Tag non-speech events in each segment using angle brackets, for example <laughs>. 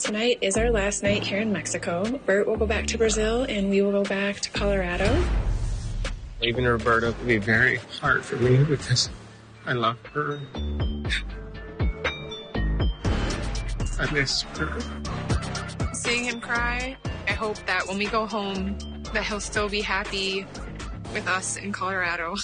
Tonight is our last night here in Mexico. Bert will go back to Brazil and we will go back to Colorado. Leaving Roberta would be very hard for me because I love her. I miss her. Seeing him cry, I hope that when we go home, that he'll still be happy with us in Colorado.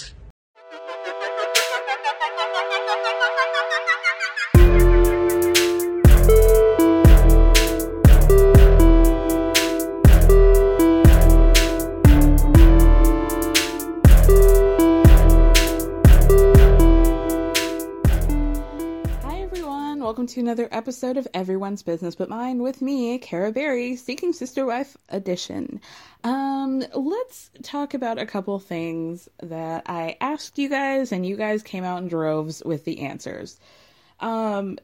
To another episode of Everyone's Business But Mine with me, Kara Berry, Seeking Sister Wife Edition. Um, let's talk about a couple things that I asked you guys, and you guys came out in droves with the answers. Um,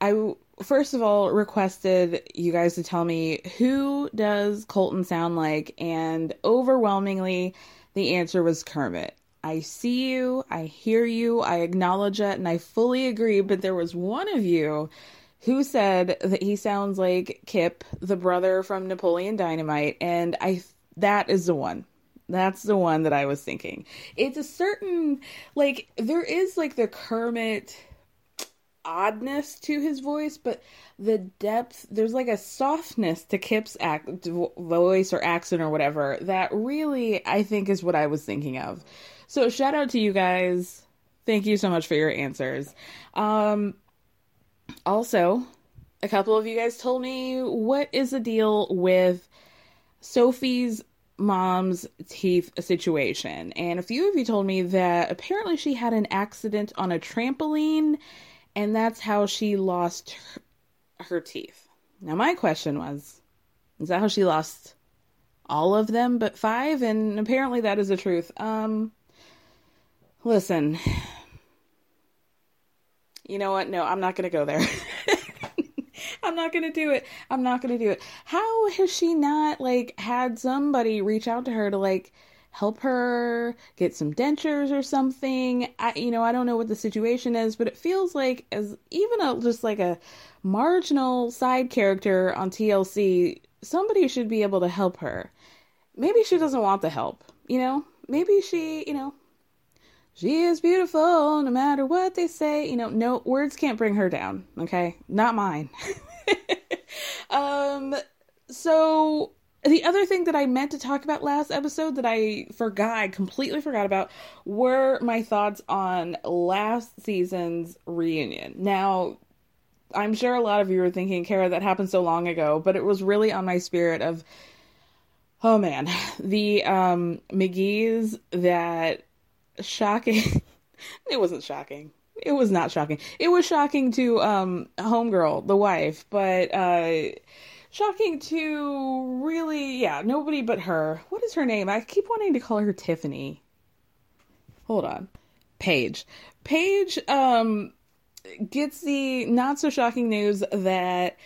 I first of all requested you guys to tell me who does Colton sound like, and overwhelmingly, the answer was Kermit. I see you, I hear you, I acknowledge it, and I fully agree. But there was one of you who said that he sounds like Kip, the brother from Napoleon Dynamite, and I that is the one. That's the one that I was thinking. It's a certain like there is like the Kermit oddness to his voice, but the depth there's like a softness to Kip's act, voice or accent or whatever that really I think is what I was thinking of. So shout out to you guys. Thank you so much for your answers. Um also, a couple of you guys told me what is the deal with Sophie's mom's teeth situation. And a few of you told me that apparently she had an accident on a trampoline and that's how she lost her, her teeth. Now my question was, is that how she lost all of them but 5 and apparently that is the truth. Um Listen. You know what? No, I'm not going to go there. <laughs> I'm not going to do it. I'm not going to do it. How has she not like had somebody reach out to her to like help her get some dentures or something? I you know, I don't know what the situation is, but it feels like as even a just like a marginal side character on TLC, somebody should be able to help her. Maybe she doesn't want the help, you know? Maybe she, you know, she is beautiful no matter what they say. You know, no words can't bring her down, okay? Not mine. <laughs> um so the other thing that I meant to talk about last episode that I forgot, I completely forgot about, were my thoughts on last season's reunion. Now, I'm sure a lot of you are thinking, Kara, that happened so long ago, but it was really on my spirit of, oh man, <laughs> the um, McGee's that shocking. <laughs> it wasn't shocking. it was not shocking. It was shocking to um homegirl, the wife, but uh shocking to really yeah, nobody but her. What is her name? I keep wanting to call her Tiffany. Hold on. Paige. Paige um gets the not so shocking news that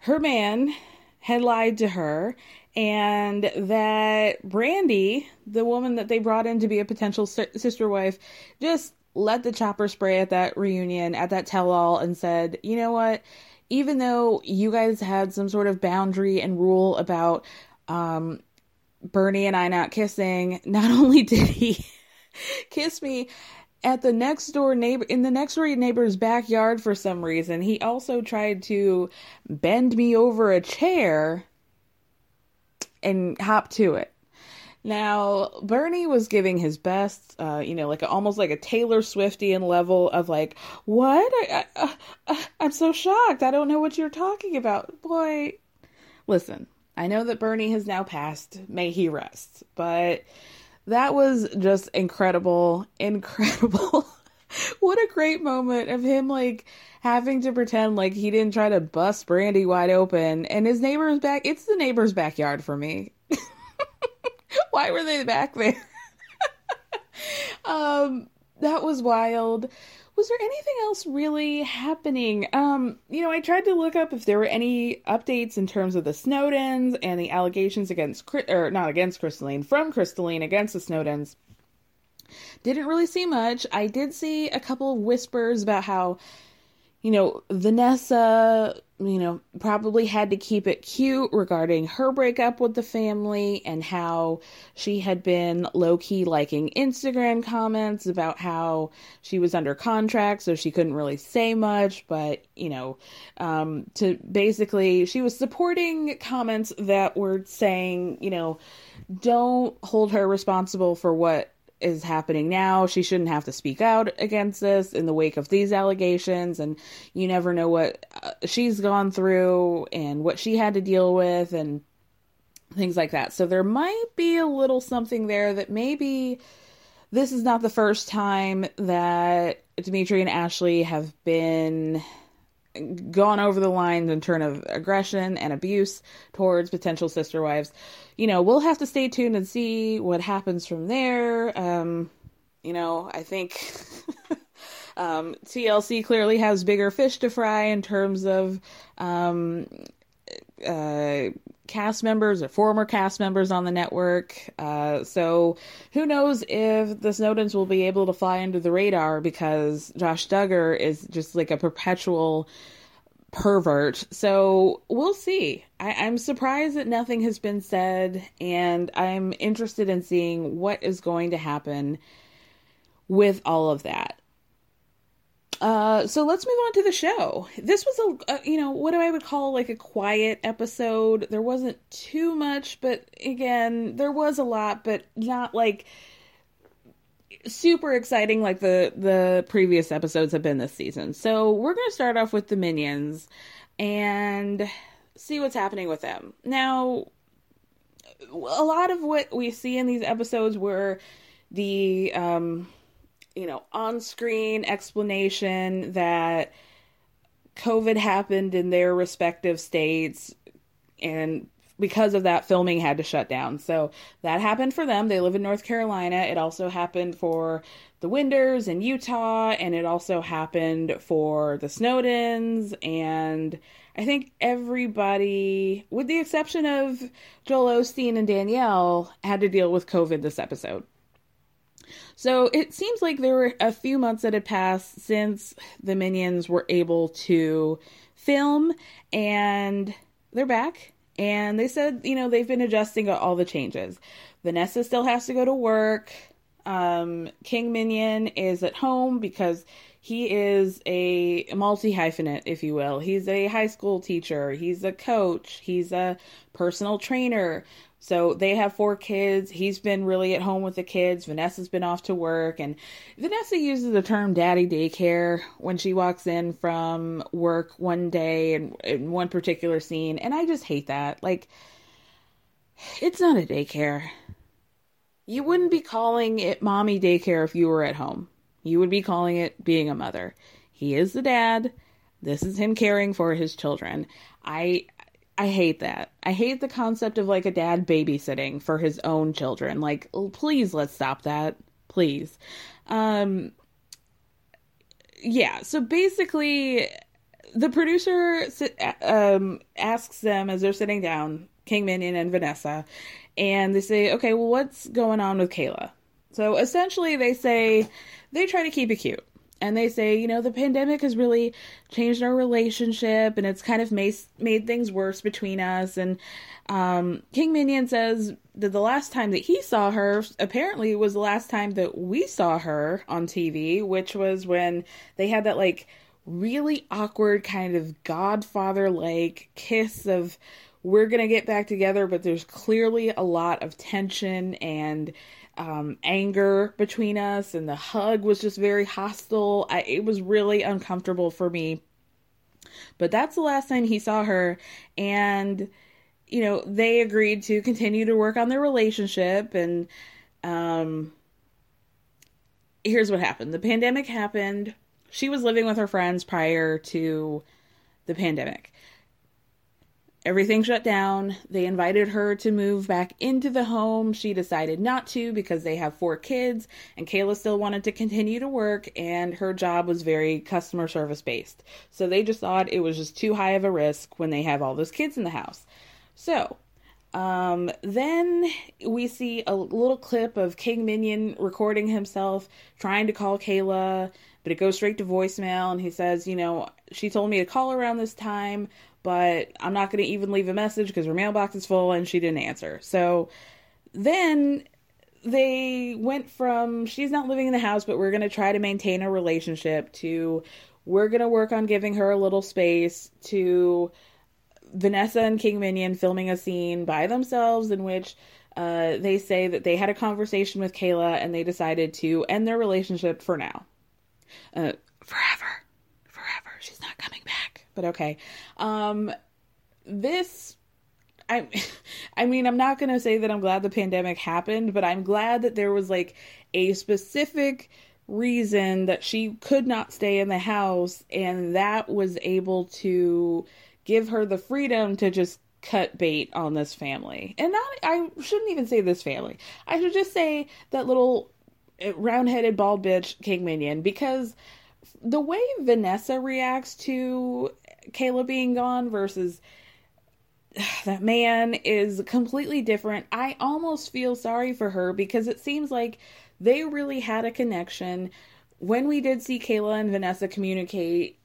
her man had lied to her and that Brandy, the woman that they brought in to be a potential sister wife, just let the chopper spray at that reunion, at that tell all, and said, you know what? Even though you guys had some sort of boundary and rule about um, Bernie and I not kissing, not <laughs> only did he kiss me at the next door neighbor in the next door neighbor's backyard for some reason, he also tried to bend me over a chair and hop to it. Now, Bernie was giving his best, uh, you know, like a, almost like a Taylor Swiftian level of like, what? I, I, uh, I'm so shocked. I don't know what you're talking about. Boy, listen, I know that Bernie has now passed. May he rest. But that was just incredible. Incredible. <laughs> <laughs> what a great moment of him, like, having to pretend like he didn't try to bust Brandy wide open and his neighbor's back. It's the neighbor's backyard for me. <laughs> Why were they back there? <laughs> um, that was wild. Was there anything else really happening? Um, you know, I tried to look up if there were any updates in terms of the Snowdens and the allegations against, or not against Crystalline, from Crystalline against the Snowdens. Didn't really see much. I did see a couple of whispers about how you know, Vanessa, you know, probably had to keep it cute regarding her breakup with the family and how she had been low key liking Instagram comments about how she was under contract, so she couldn't really say much. But, you know, um, to basically, she was supporting comments that were saying, you know, don't hold her responsible for what is happening now. She shouldn't have to speak out against this in the wake of these allegations. And you never know what uh, she's gone through and what she had to deal with and things like that. So there might be a little something there that maybe this is not the first time that Dimitri and Ashley have been gone over the lines in terms of aggression and abuse towards potential sister wives. You know, we'll have to stay tuned and see what happens from there. Um, you know, I think <laughs> um, TLC clearly has bigger fish to fry in terms of um, uh, cast members or former cast members on the network. Uh, so who knows if the Snowdens will be able to fly under the radar because Josh Duggar is just like a perpetual pervert. So we'll see. I, I'm surprised that nothing has been said, and I'm interested in seeing what is going to happen with all of that. Uh, so let's move on to the show. This was a, a, you know, what I would call like a quiet episode. There wasn't too much, but again, there was a lot, but not like super exciting like the the previous episodes have been this season. So we're to start off with the minions and see what's happening with them. Now, a lot of what we see in these episodes were the um you know, on screen explanation that COVID happened in their respective states and because of that filming had to shut down. So that happened for them. They live in North Carolina. It also happened for the Winders in Utah and it also happened for the Snowdens and I think everybody with the exception of Joel Osteen and Danielle had to deal with COVID this episode. So it seems like there were a few months that had passed since the Minions were able to film, and they're back. And they said, you know, they've been adjusting all the changes. Vanessa still has to go to work. Um, King Minion is at home because he is a multi hyphenate, if you will. He's a high school teacher, he's a coach, he's a personal trainer. So they have four kids. He's been really at home with the kids. Vanessa's been off to work. And Vanessa uses the term daddy daycare when she walks in from work one day and in one particular scene. And I just hate that. Like, it's not a daycare. You wouldn't be calling it mommy daycare if you were at home. You would be calling it being a mother. He is the dad. This is him caring for his children. I I hate that. I hate the concept of like a dad babysitting for his own children. Like, please let's stop that. Please. Um yeah, so basically the producer um asks them as they're sitting down, King Minion and Vanessa, and they say, "Okay, well what's going on with Kayla?" So essentially they say they try to keep it cute and they say, you know, the pandemic has really changed our relationship and it's kind of made, made things worse between us. And um, King Minion says that the last time that he saw her apparently was the last time that we saw her on TV, which was when they had that like really awkward kind of godfather like kiss of we're going to get back together, but there's clearly a lot of tension and um, anger between us, and the hug was just very hostile. I, it was really uncomfortable for me. But that's the last time he saw her, and you know they agreed to continue to work on their relationship. And um, here's what happened: the pandemic happened. She was living with her friends prior to the pandemic everything shut down. They invited her to move back into the home. She decided not to because they have four kids, and Kayla still wanted to continue to work, and her job was very customer service based. So they just thought it was just too high of a risk when they have all those kids in the house. So. Um, then we see a little clip of King Minion recording himself trying to call Kayla, but it goes straight to voicemail. And he says, You know, she told me to call around this time but I'm not going to even leave a message because her mailbox is full and she didn't answer. So then they went from she's not living in the house, but we're going to try to maintain a relationship to we're going to work on giving her a little space to Vanessa and King Minion filming a scene by themselves in which uh, they say that they had a conversation with Kayla and they decided to end their relationship for now. Uh, forever. She's not coming back but okay. Um, this, I, <laughs> I mean, I'm not gonna say that I'm glad the pandemic happened, but I'm glad that there was like a specific reason that she could not stay in the house, and that was able to give her the freedom to just cut bait on this family. And not, I shouldn't even say this family. I should just say that little uh, round-headed bald bitch King Minion because the way Vanessa reacts to Kayla being gone versus <sighs> that man is completely different. I almost feel sorry for her because it seems like they really had a connection. When we did see Kayla and Vanessa communicate,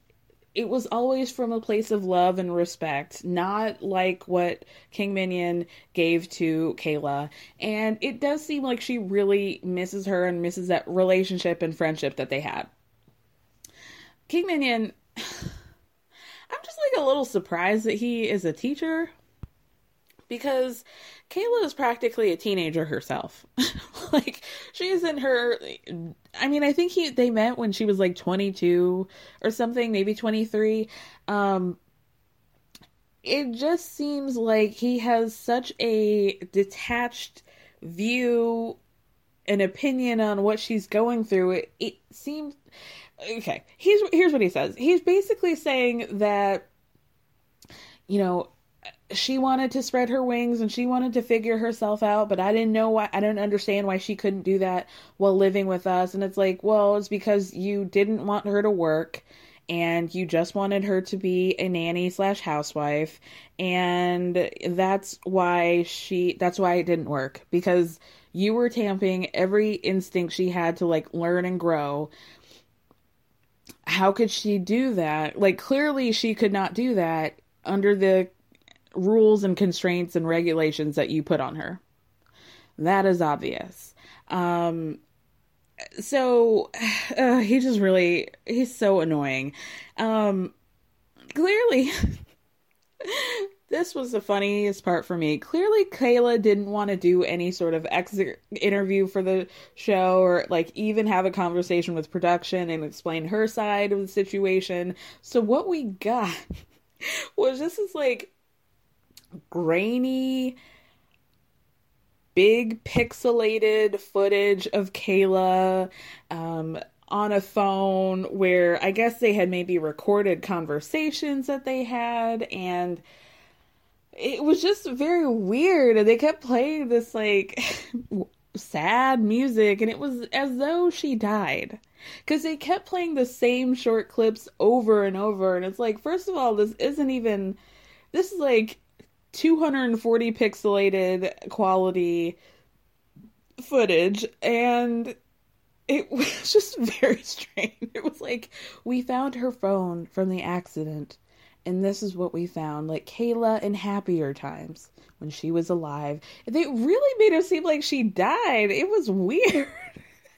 it was always from a place of love and respect, not like what King Minion gave to Kayla. And it does seem like she really misses her and misses that relationship and friendship that they had. King Minion <sighs> I'm just like a little surprised that he is a teacher because Kayla is practically a teenager herself. <laughs> like she's in her I mean, I think he they met when she was like 22 or something, maybe 23. Um it just seems like he has such a detached view an opinion on what she's going through. It, it seems okay here's here's what he says. He's basically saying that you know she wanted to spread her wings and she wanted to figure herself out but i didn't know why i don't understand why she couldn't do that while living with us. And it's like well it's because you didn't want her to work and you just wanted her to be a nanny slash housewife. And that's why she that's why it didn't work because you were tamping every instinct she had to like learn and grow how could she do that? Like, clearly, she could not do that under the rules and constraints and regulations that you put on her. That is obvious. Um, so <sighs> uh, he just really he's so annoying. Um, clearly, <laughs> this was the funniest part for me. Clearly, Kayla didn't want to do any sort of exit interview for the show or like even have a conversation with production and explain her side of the situation. So, what we got <laughs> was just this like grainy, big pixelated footage of Kayla. Um, on a phone where I guess they had maybe recorded conversations that they had and it was just very weird and they kept playing this like <laughs> sad music and it was as though she died. Because they kept playing the same short clips over and over and it's like first of all this isn't even this is like 240 pixelated quality footage and it <laughs> was just very <laughs> strange. It was like we found her phone from the accident and this is what we found like kayla in happier times when she was alive. They really made it seem like she died. It was weird. <laughs>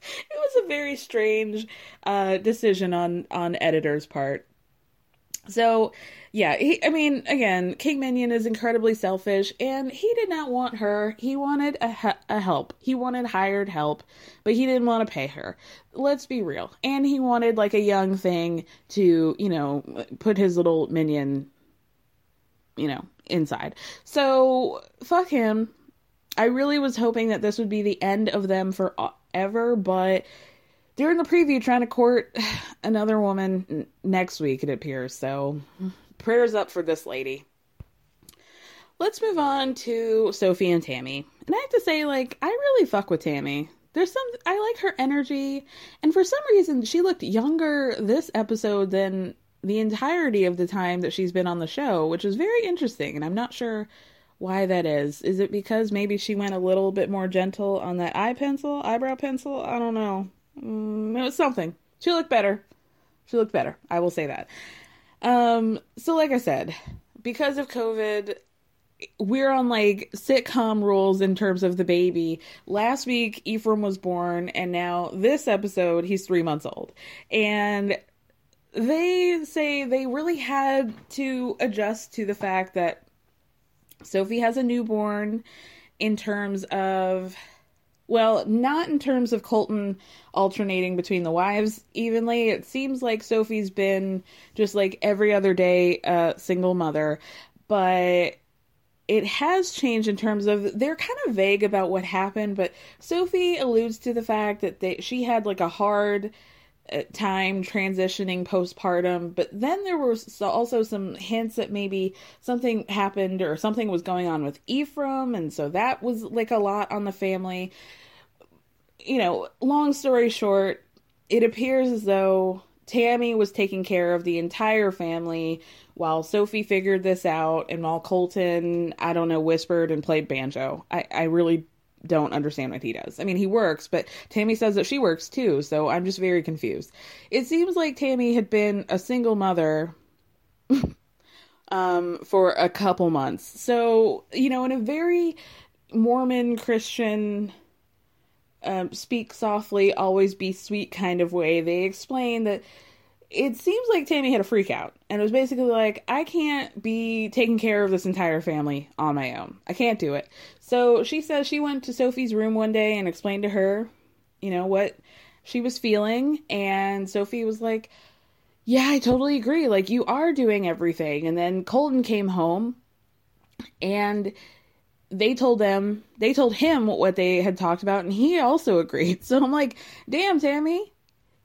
It was a very strange uh, decision on on editor's part. So, yeah, he, I mean, again, King Minion is incredibly selfish, and he did not want her. He wanted a, a help. He wanted hired help, but he didn't want to pay her. Let's be real. And he wanted like a young thing to, you know, put his little minion, you know, inside. So fuck him. I really was hoping that this would be the end of them for ever, but during the preview trying to court <sighs> another woman next week, it appears. So prayers up for this lady. Let's move on to Sophie and Tammy. And I have to say, like, I really fuck with Tammy. There's some, I like her energy. And for some reason, she looked younger this episode than the entirety of the time that she's been on the show, which is very interesting. And I'm not sure why that is. Is it because maybe she went a little bit more gentle on that eye pencil, eyebrow pencil? I don't know. Mm, it was something. She looked better. She looked better. I will say that. Um, so like I said, because of COVID, we're on like sitcom rules in terms of the baby. Last week, Ephraim was born, and now this episode, he's three months old. And they say they really had to adjust to the fact that Sophie has a newborn in terms of well, not in terms of Colton alternating between the wives evenly. It seems like Sophie's been just like every other day a single mother, but it has changed in terms of they're kind of vague about what happened, but Sophie alludes to the fact that they, she had like a hard uh, time transitioning postpartum, but then there were also some hints that maybe something happened or something was going on with Ephraim, and so that was like a lot on the family. You know, long story short, it appears as though Tammy was taking care of the entire family while Sophie figured this out, and while Colton, I don't know, whispered and played banjo. I, I really don't understand what he does. I mean, he works, but Tammy says that she works too, so I'm just very confused. It seems like Tammy had been a single mother <laughs> um, for a couple months. So, you know, in a very Mormon Christian um, speak softly, always be sweet kind of way, they explain that it seems like Tammy had a freak out and it was basically like, I can't be taking care of this entire family on my own. I can't do it. So she says she went to Sophie's room one day and explained to her, you know, what she was feeling. And Sophie was like, Yeah, I totally agree. Like, you are doing everything. And then Colton came home and they told them, they told him what they had talked about, and he also agreed. <laughs> So I'm like, Damn, Tammy,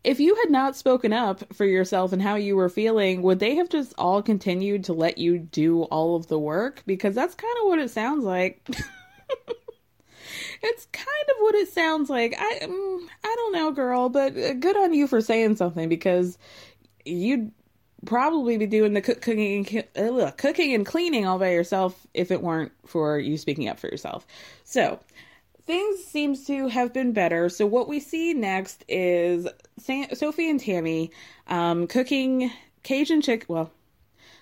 if you had not spoken up for yourself and how you were feeling, would they have just all continued to let you do all of the work? Because that's kind of what it sounds like. <laughs> it's kind of what it sounds like. I um, I don't know, girl, but uh, good on you for saying something because you'd probably be doing the cook, cooking uh, cooking and cleaning all by yourself if it weren't for you speaking up for yourself. So, things seems to have been better. So what we see next is Sophie and Tammy um, cooking Cajun chicken. Well,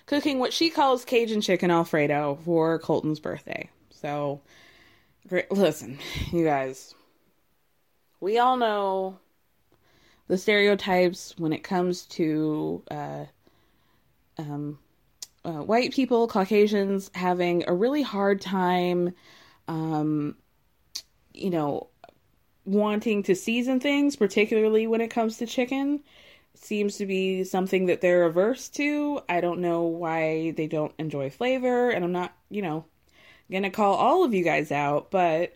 cooking what she calls Cajun chicken Alfredo for Colton's birthday. So. Listen, you guys, we all know the stereotypes when it comes to uh, um, uh, white people, Caucasians having a really hard time um, you know, wanting to season things, particularly when it comes to chicken, seems to be something that they're averse to. I don't know why they don't enjoy flavor, and I'm not, you know, gonna call all of you guys out, but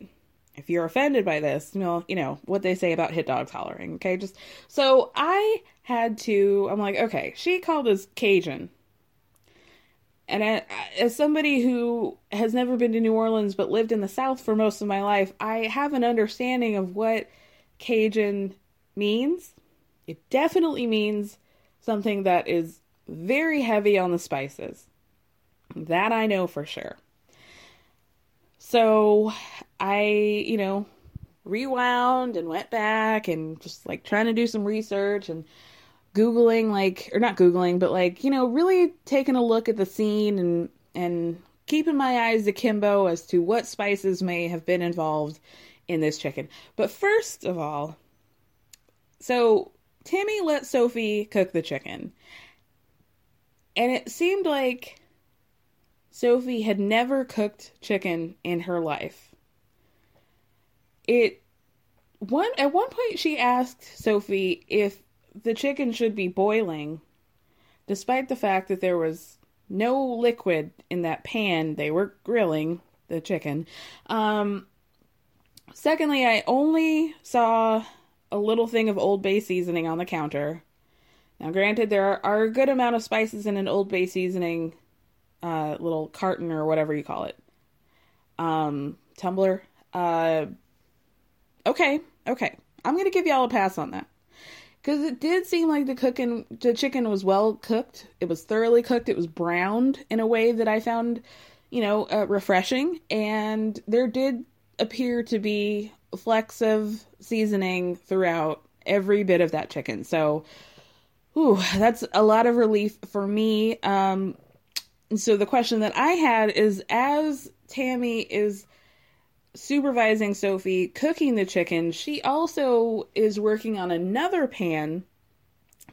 if you're offended by this, know, you know what they say about hit dogs hollering. Okay, just so I had to. I'm like, okay, she called us Cajun, and as somebody who has never been to New Orleans but lived in the South for most of my life, I have an understanding of what Cajun means. It definitely means something that is very heavy on the spices. That I know for sure. So I, you know, rewound and went back and just like trying to do some research and googling like or not googling but like you know really taking a look at the scene and and keeping my eyes akimbo as to what spices may have been involved in this chicken. But first of all so tammy let sophie cook the chicken. And it seemed like sophie had never cooked chicken in her life. It one at one point she asked sophie if the chicken should be boiling, despite the fact that there was no liquid in that pan they were grilling the chicken. Um, secondly, I only saw a little thing of Old Bay seasoning on the counter. Now, granted, there are, a good amount of spices in an Old Bay seasoning uh, little carton or whatever you call it. Um, tumbler. Uh, okay, okay. I'm gonna give y'all a pass on that because it did seem like the cooking the chicken was well cooked. It was thoroughly cooked. It was browned in a way that i found you know uh, refreshing. And there did appear to be flecks of seasoning throughout every bit of that chicken. So ooh, that's a lot of relief for me. Um so the question that i had is as tammy is supervising Sophie cooking the chicken, she also is working on another pan,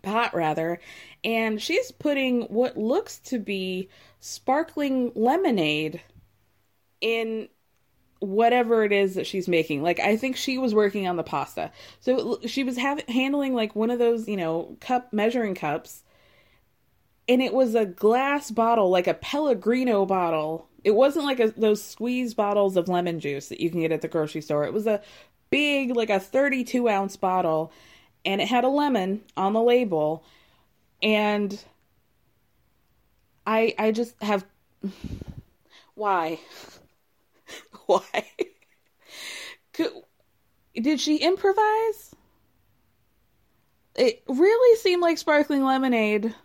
pot rather, and she's putting what looks to be sparkling lemonade in whatever it is that she's making. Like I think she was working on the pasta. So she was having handling like one of those, you know, cup measuring cups and it was a glass bottle, like a Pellegrino bottle it wasn't like a, those squeeze bottles of lemon juice that you can get at the grocery store. It was a big, like a 32 ounce bottle, and it had a lemon on the label. And I, I just have. <sighs> Why? <laughs> Why? Could, did she improvise? It really seemed like sparkling lemonade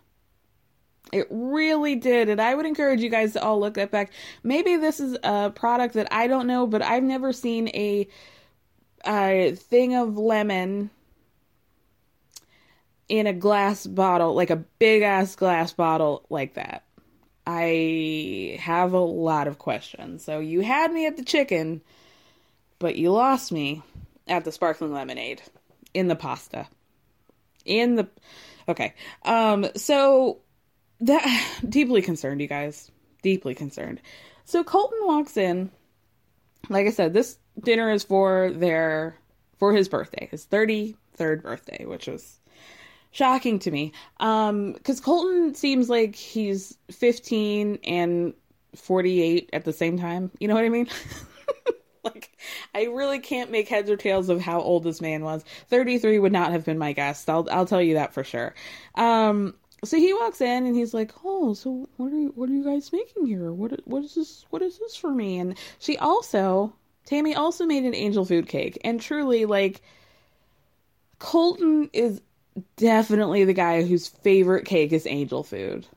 it really did. And I would encourage you guys to all look that back. Maybe this is a product that I don't know, but I've never seen a, a thing of lemon in a glass bottle, like a big ass glass bottle like that. I have a lot of questions. So you had me at the chicken, but you lost me at the sparkling lemonade in the pasta. In the Okay. Um so that <sighs> deeply concerned, you guys. Deeply concerned. So Colton walks in. Like I said, this dinner is for their for his birthday, his 33rd birthday, which was shocking to me. Um cuz Colton seems like he's 15 and 48 at the same time. You know what I mean? <laughs> like I really can't make heads or tails of how old this man was. 33 would not have been my guess. I'll I'll tell you that for sure. Um so he walks in and he's like, "Oh, so what are you, what are you guys making here? What what is this? What is this for me?" And she also, Tammy also made an angel food cake, and truly, like, Colton is definitely the guy whose favorite cake is angel food,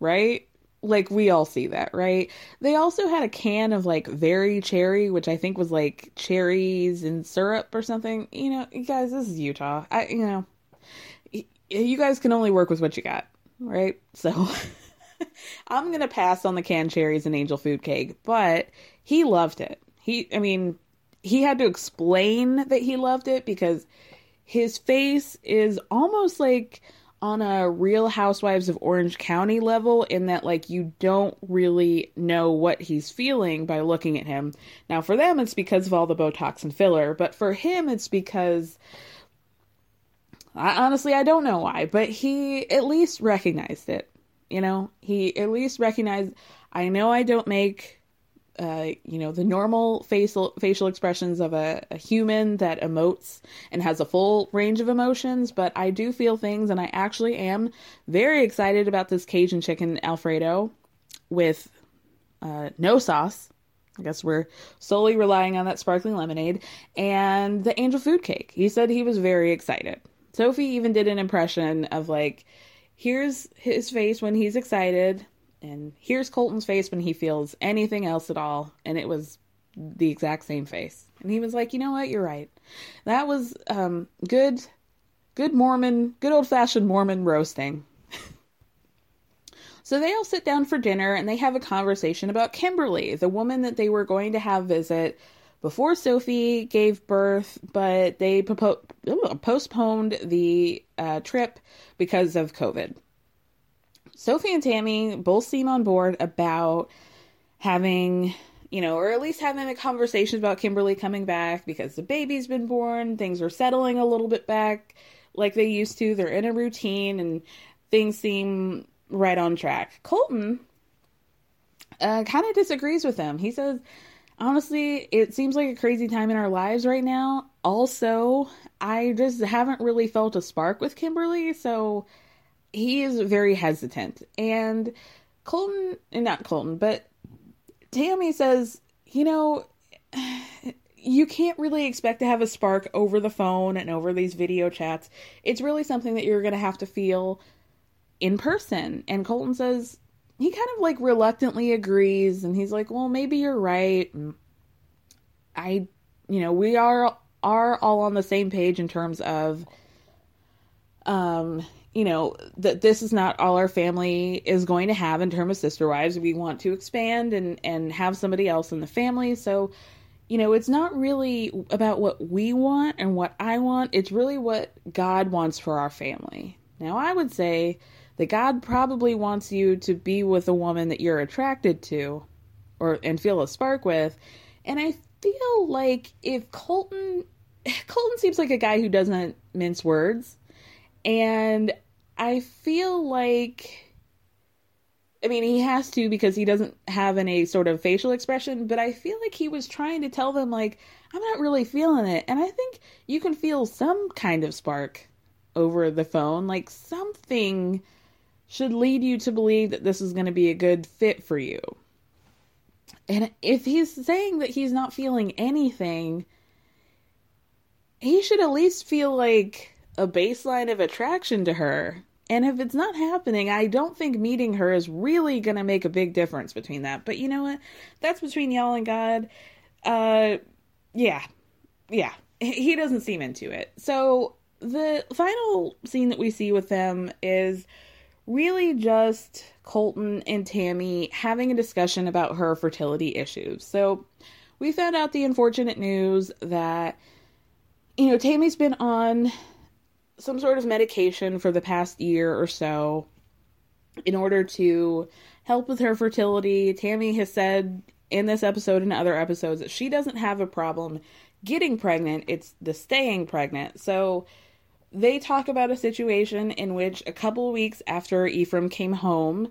right? Like we all see that, right? They also had a can of like very cherry, which I think was like cherries and syrup or something. You know, guys, this is Utah. I, you know, you guys can only work with what you got, right? So <laughs> I'm going to pass on the canned cherries and angel food cake, but he loved it. He, I mean, he had to explain that he loved it because his face is almost like on a real housewives of orange county level in that like you don't really know what he's feeling by looking at him now for them it's because of all the botox and filler but for him it's because I, honestly, I don't know why, but he at least recognized it. You know, he at least recognized. I know I don't make uh, you know, the normal facial facial expressions of a, a human that emotes and has a full range of emotions, but I do feel things, and I actually am very excited about this Cajun chicken Alfredo with uh, no sauce. I guess we're solely relying on that sparkling lemonade and the angel food cake. He said he was very excited. Sophie even did an impression of like, here's his face when he's excited, and here's Colton's face when he feels anything else at all. And it was the exact same face. And he was like, you know what? You're right. That was um, good, good Mormon, good old fashioned Mormon roasting. <laughs> so they all sit down for dinner and they have a conversation about Kimberly, the woman that they were going to have visit before Sophie gave birth, but they postponed the uh, trip because of COVID. Sophie and Tammy both seem on board about having, you know, or at least having a conversation about Kimberly coming back because the baby's been born, things are settling a little bit back like they used to. They're in a routine and things seem right on track. Colton uh, kind of disagrees with them. He says, honestly, it seems like a crazy time in our lives right now. Also, I just haven't really felt a spark with Kimberly, so he is very hesitant. And Colton, not Colton, but Tammy says, you know, <sighs> you can't really expect to have a spark over the phone and over these video chats. It's really something that you're going to have to feel in person. And Colton says, he kind of like reluctantly agrees and he's like, "Well, maybe you're right." I, you know, we are are all on the same page in terms of um you know that this is not all our family is going to have in terms of sister wives. We want to expand and and have somebody else in the family. So you know it's not really about what we want and what i want. It's really what god wants for our family. Now i would say that god probably wants you to be with a woman that you're attracted to or and feel a spark with and i feel like if colton <sighs> colton seems like a guy who doesn't mince words and I feel like I mean, he has to because he doesn't have any sort of facial expression, but I feel like he was trying to tell them like I'm not really feeling it. And I think you can feel some kind of spark over the phone, like something should lead you to believe that this is going to be a good fit for you. And if he's saying that he's not feeling anything, he should at least feel like a baseline of attraction to her. And if it's not happening, I don't think meeting her is really going to make a big difference between that. But you know what? That's between y'all and God. Uh yeah. Yeah. He doesn't seem into it. So the final scene that we see with them is really just Colton and Tammy having a discussion about her fertility issues. So we found out the unfortunate news that you know, Tammy's been on some sort of medication for the past year or so in order to help with her fertility. Tammy has said in this episode and other episodes that she doesn't have a problem getting pregnant, it's the staying pregnant. So they talk about a situation in which a couple weeks after Ephraim came home,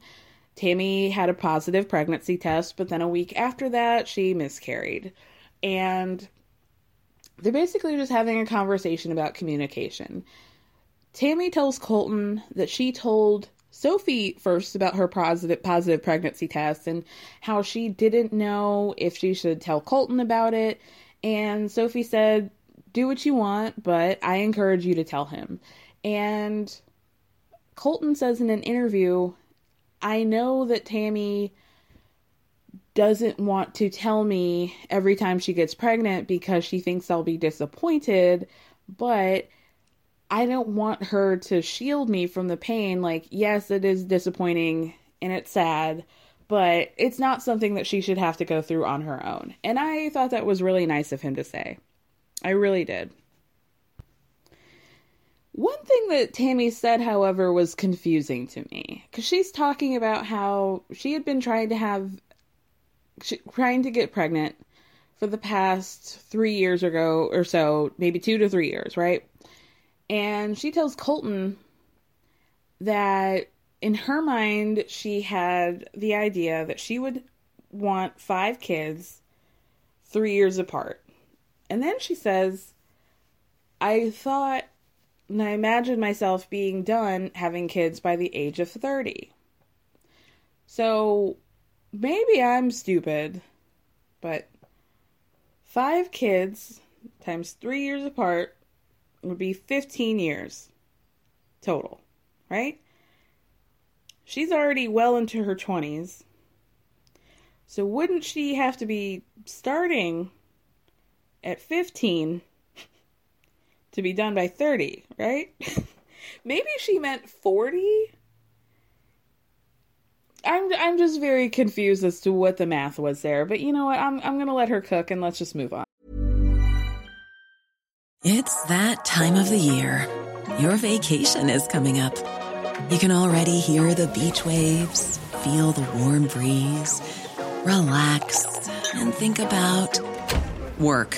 Tammy had a positive pregnancy test, but then a week after that, she miscarried. And they're basically just having a conversation about communication. Tammy tells Colton that she told Sophie first about her positive positive pregnancy test and how she didn't know if she should tell Colton about it. And Sophie said, "Do what you want, but I encourage you to tell him." And Colton says in an interview, "I know that Tammy doesn't want to tell me every time she gets pregnant because she thinks I'll be disappointed, but I don't want her to shield me from the pain. Like, yes, it is disappointing and it's sad, but it's not something that she should have to go through on her own. And I thought that was really nice of him to say. I really did. One thing that Tammy said, however, was confusing to me because she's talking about how she had been trying to have, trying to get pregnant for the past three years ago or so, maybe two to three years, right? And she tells Colton that in her mind, she had the idea that she would want five kids, three years apart. And then she says, I thought, and I imagined myself being done having kids by the age of 30. So maybe I'm stupid, but five kids times three years apart would be 15 years total, right? She's already well into her 20s. So wouldn't she have to be starting at 15 to be done by 30, right? <laughs> Maybe she meant 40? I'm I'm just very confused as to what the math was there, but you know what? I'm I'm going to let her cook and let's just move on. It's that time of the year. Your vacation is coming up. You can already hear the beach waves, feel the warm breeze, relax and think about work.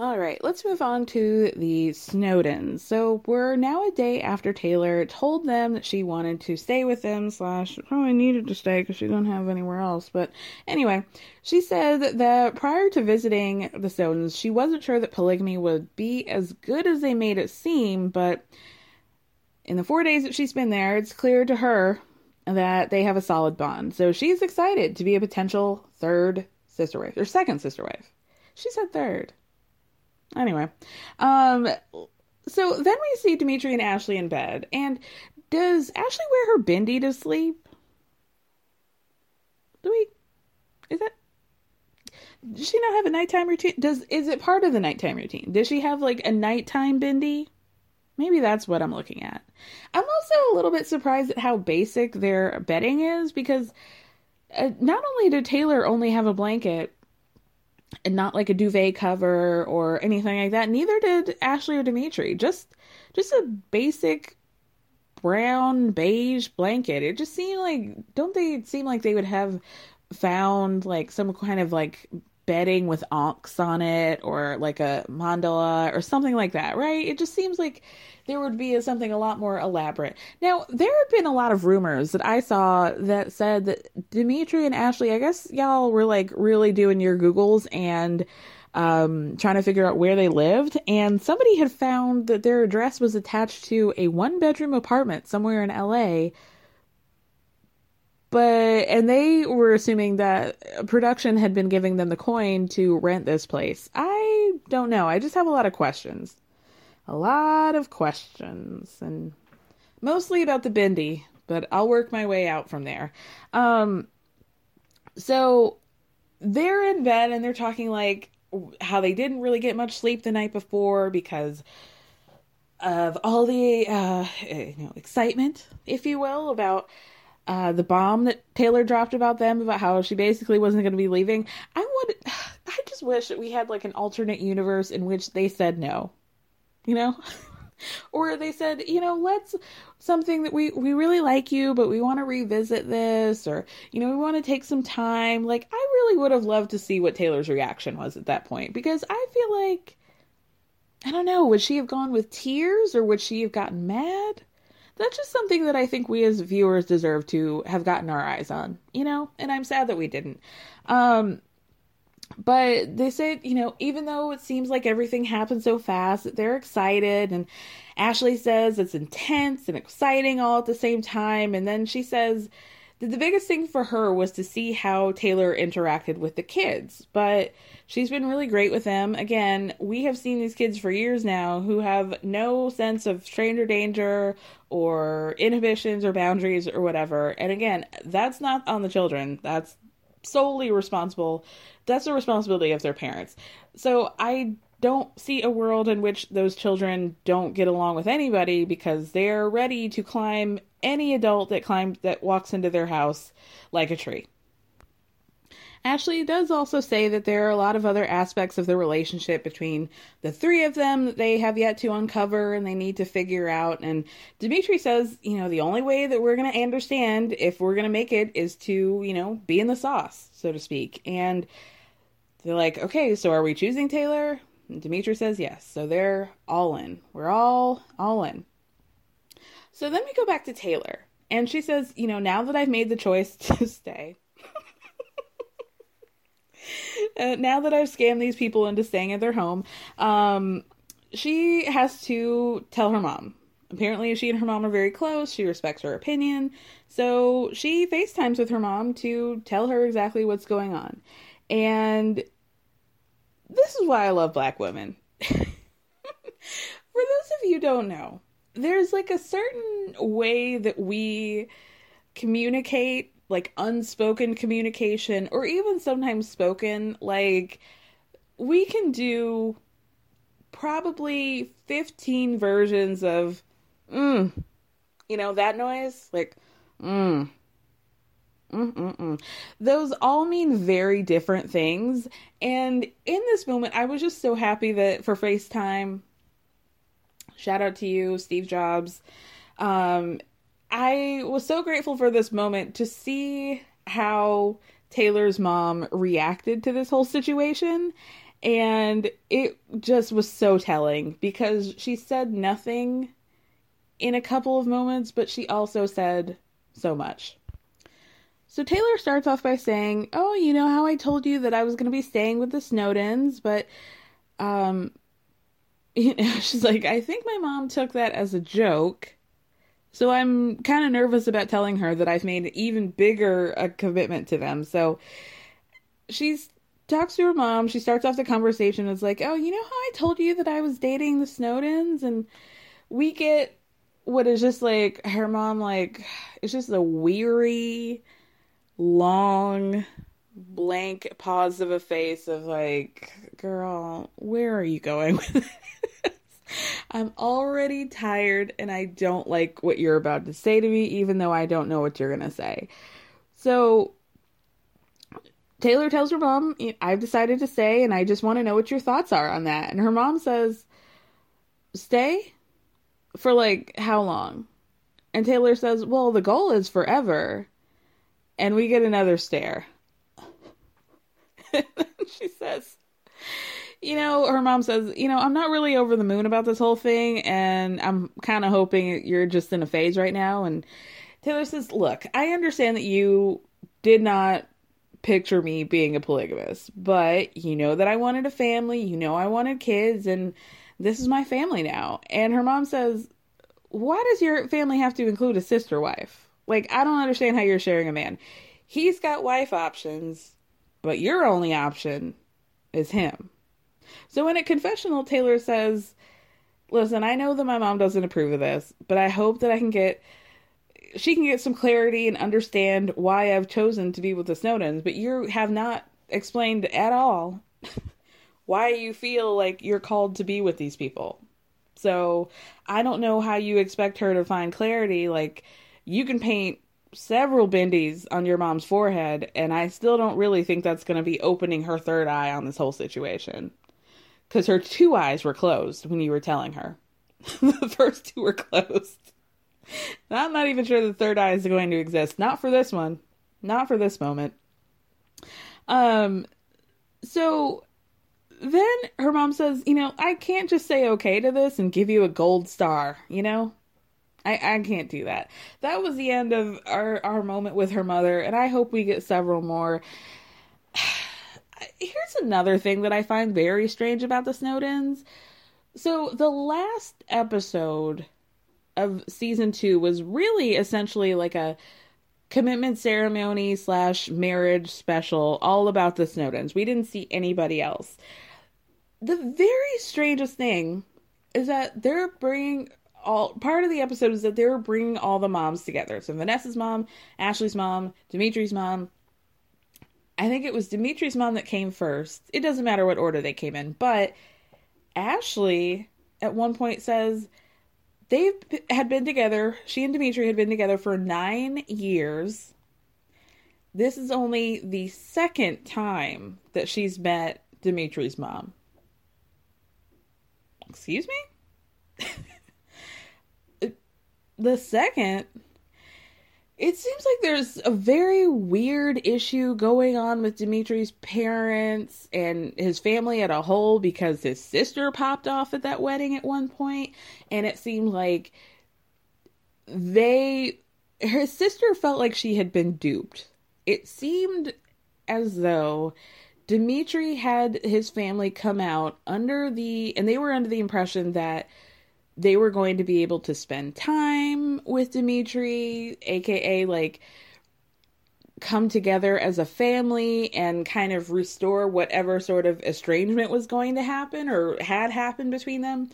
All right, let's move on to the Snowdens. So we're now a day after Taylor told them that she wanted to stay with them, slash, probably needed to stay because she don't have anywhere else. But anyway, she said that prior to visiting the Snowdens, she wasn't sure that polygamy would be as good as they made it seem, but in the four days that she's been there, it's clear to her that they have a solid bond. So she's excited to be a potential third sister wife, or second sister wife. She said third. Anyway, um, so then we see Dimitri and Ashley in bed, and does Ashley wear her bindi to sleep? Do we? Is that? Does she not have a nighttime routine? Does is it part of the nighttime routine? Does she have like a nighttime bindi? Maybe that's what I'm looking at. I'm also a little bit surprised at how basic their bedding is because uh, not only did Taylor only have a blanket and not like a duvet cover or anything like that, neither did Ashley or Dimitri. Just just a basic brown beige blanket. It just seemed like don't they seem like they would have found like some kind of like bedding with onks on it or like a mandala or something like that, right? It just seems like there would be something a lot more elaborate. Now, there have been a lot of rumors that I saw that said that Dimitri and Ashley, I guess y'all were like really doing your Googles and um, trying to figure out where they lived. And somebody had found that their address was attached to a one bedroom apartment somewhere in LA but and they were assuming that production had been giving them the coin to rent this place. I don't know. I just have a lot of questions. A lot of questions and mostly about the bindi, but I'll work my way out from there. Um so they're in bed and they're talking like how they didn't really get much sleep the night before because of all the uh you know excitement, if you will, about uh, the bomb that Taylor dropped about them about how she basically wasn't going to be leaving. I would, <sighs> I just wish that we had like an alternate universe in which they said no, you know, <laughs> or they said, you know, let's something that we we really like you, but we want to revisit this, or you know, we want to take some time. Like, I really would have loved to see what Taylor's reaction was at that point because I feel like. I don't know, would she have gone with tears or would she have gotten mad? That's just something that I think we as viewers deserve to have gotten our eyes on, you know, and I'm sad that we didn't. Um, but they said, you know, even though it seems like everything happened so fast, they're excited. And Ashley says it's intense and exciting all at the same time. And then she says the biggest thing for her was to see how Taylor interacted with the kids. But she's been really great with them. Again, we have seen these kids for years now who have no sense of stranger danger or inhibitions or boundaries or whatever. And again, that's not on the children. That's solely responsible. That's the responsibility of their parents. So I don't see a world in which those children don't get along with anybody because they're ready to climb any adult that climbs that walks into their house like a tree. Ashley does also say that there are a lot of other aspects of the relationship between the three of them that they have yet to uncover and they need to figure out. And Dimitri says, you know, the only way that we're going to understand if we're going to make it is to, you know, be in the sauce, so to speak. And they're like, okay, so are we choosing Taylor? And Dimitri says yes. So they're all in. We're all all in. So then we go back to Taylor. And she says, you know, now that I've made the choice <laughs> to stay, <laughs> uh, now that I've scammed these people into staying at their home, um, she has to tell her mom. Apparently, she and her mom are very close. She respects her opinion. So she FaceTimes with her mom to tell her exactly what's going on. And this is why I love black women. For those of you don't know, there's like a certain way that we communicate, like unspoken communication, or even sometimes spoken. Like, we can do probably 15 versions of, mm, you know, that noise? Like, mm. Mm-mm-mm. Those all mean very different things. And in this moment, I was just so happy that for FaceTime, shout out to you, Steve Jobs. Um, I was so grateful for this moment to see how Taylor's mom reacted to this whole situation. And it just was so telling because she said nothing in a couple of moments, but she also said so much. So Taylor starts off by saying, "Oh, you know how I told you that I was going to be staying with the Snowdens, but um <laughs> you know, she's like, I think my mom took that as a joke. So I'm kind of nervous about telling her that I've made even bigger a commitment to them. So she's talks to her mom. She starts off the conversation as like, "Oh, you know how I told you that I was dating the Snowdens?" And we get what is just like her mom like it's just a weary long blank pause of a face of like, girl, where are you going with this? <laughs> I'm already tired and I don't like what you're about to say to me, even though I don't know what you're going to say. So Taylor tells her mom, I've decided to stay and I just want to know what your thoughts are on that. And her mom says, Stay? For like how long? And Taylor says, Well, the goal is forever. And we get another stare. <laughs> she says, you know, her mom says, you know, I'm not really over the moon about this whole thing, and I'm kind of hoping you're just in a phase right now. And Taylor says, look, I understand that you did not picture me being a polygamist, but you know that I wanted a family, you know, I wanted kids, and this is my family now. And her mom says, why does your family have to include a sister wife? Like, I don't understand how you're sharing a man. He's got wife options, but your only option is him. So in a confessional, Taylor says, Listen, I know that my mom doesn't approve of this, but I hope that I can get she can get some clarity and understand why I've chosen to be with the Snowdens, but you have not explained at all <laughs> why you feel like you're called to be with these people. So I don't know how you expect her to find clarity. Like, you can paint several bindis on your mom's forehead, and I still don't really think that's going to be opening her third eye on this whole situation. Because her two eyes were closed when you were telling her. <laughs> the first two were closed. I'm not even sure the third eye is going to exist. Not for this one. Not for this moment. Um, so then her mom says, you know, I can't just say okay to this and give you a gold star, you know? I, I can't do that. That was the end of our, our moment with her mother, and I hope we get several more. <sighs> Here's another thing that I find very strange about the Snowdens. So, the last episode of season two was really essentially like a commitment ceremony slash marriage special all about the Snowdens. We didn't see anybody else. The very strangest thing is that they're bringing all part of the episode is that they were bringing all the moms together. So Vanessa's mom, Ashley's mom, Dimitri's mom. I think it was Dimitri's mom that came first. It doesn't matter what order they came in, but Ashley at one point says they had been together. She and Dimitri had been together for nine years. This is only the second time that she's met Dimitri's mom. Excuse me? <laughs> the second, it seems like there's a very weird issue going on with Dimitri's parents and his family at a whole because his sister popped off at that wedding at one point, and it seemed like they his sister felt like she had been duped. It seemed as though Dimitri had his family come out under the and they were under the impression that they were going to be able to spend time with Dimitri, aka like come together as a family and kind of restore whatever sort of estrangement was going to happen or had happened between them.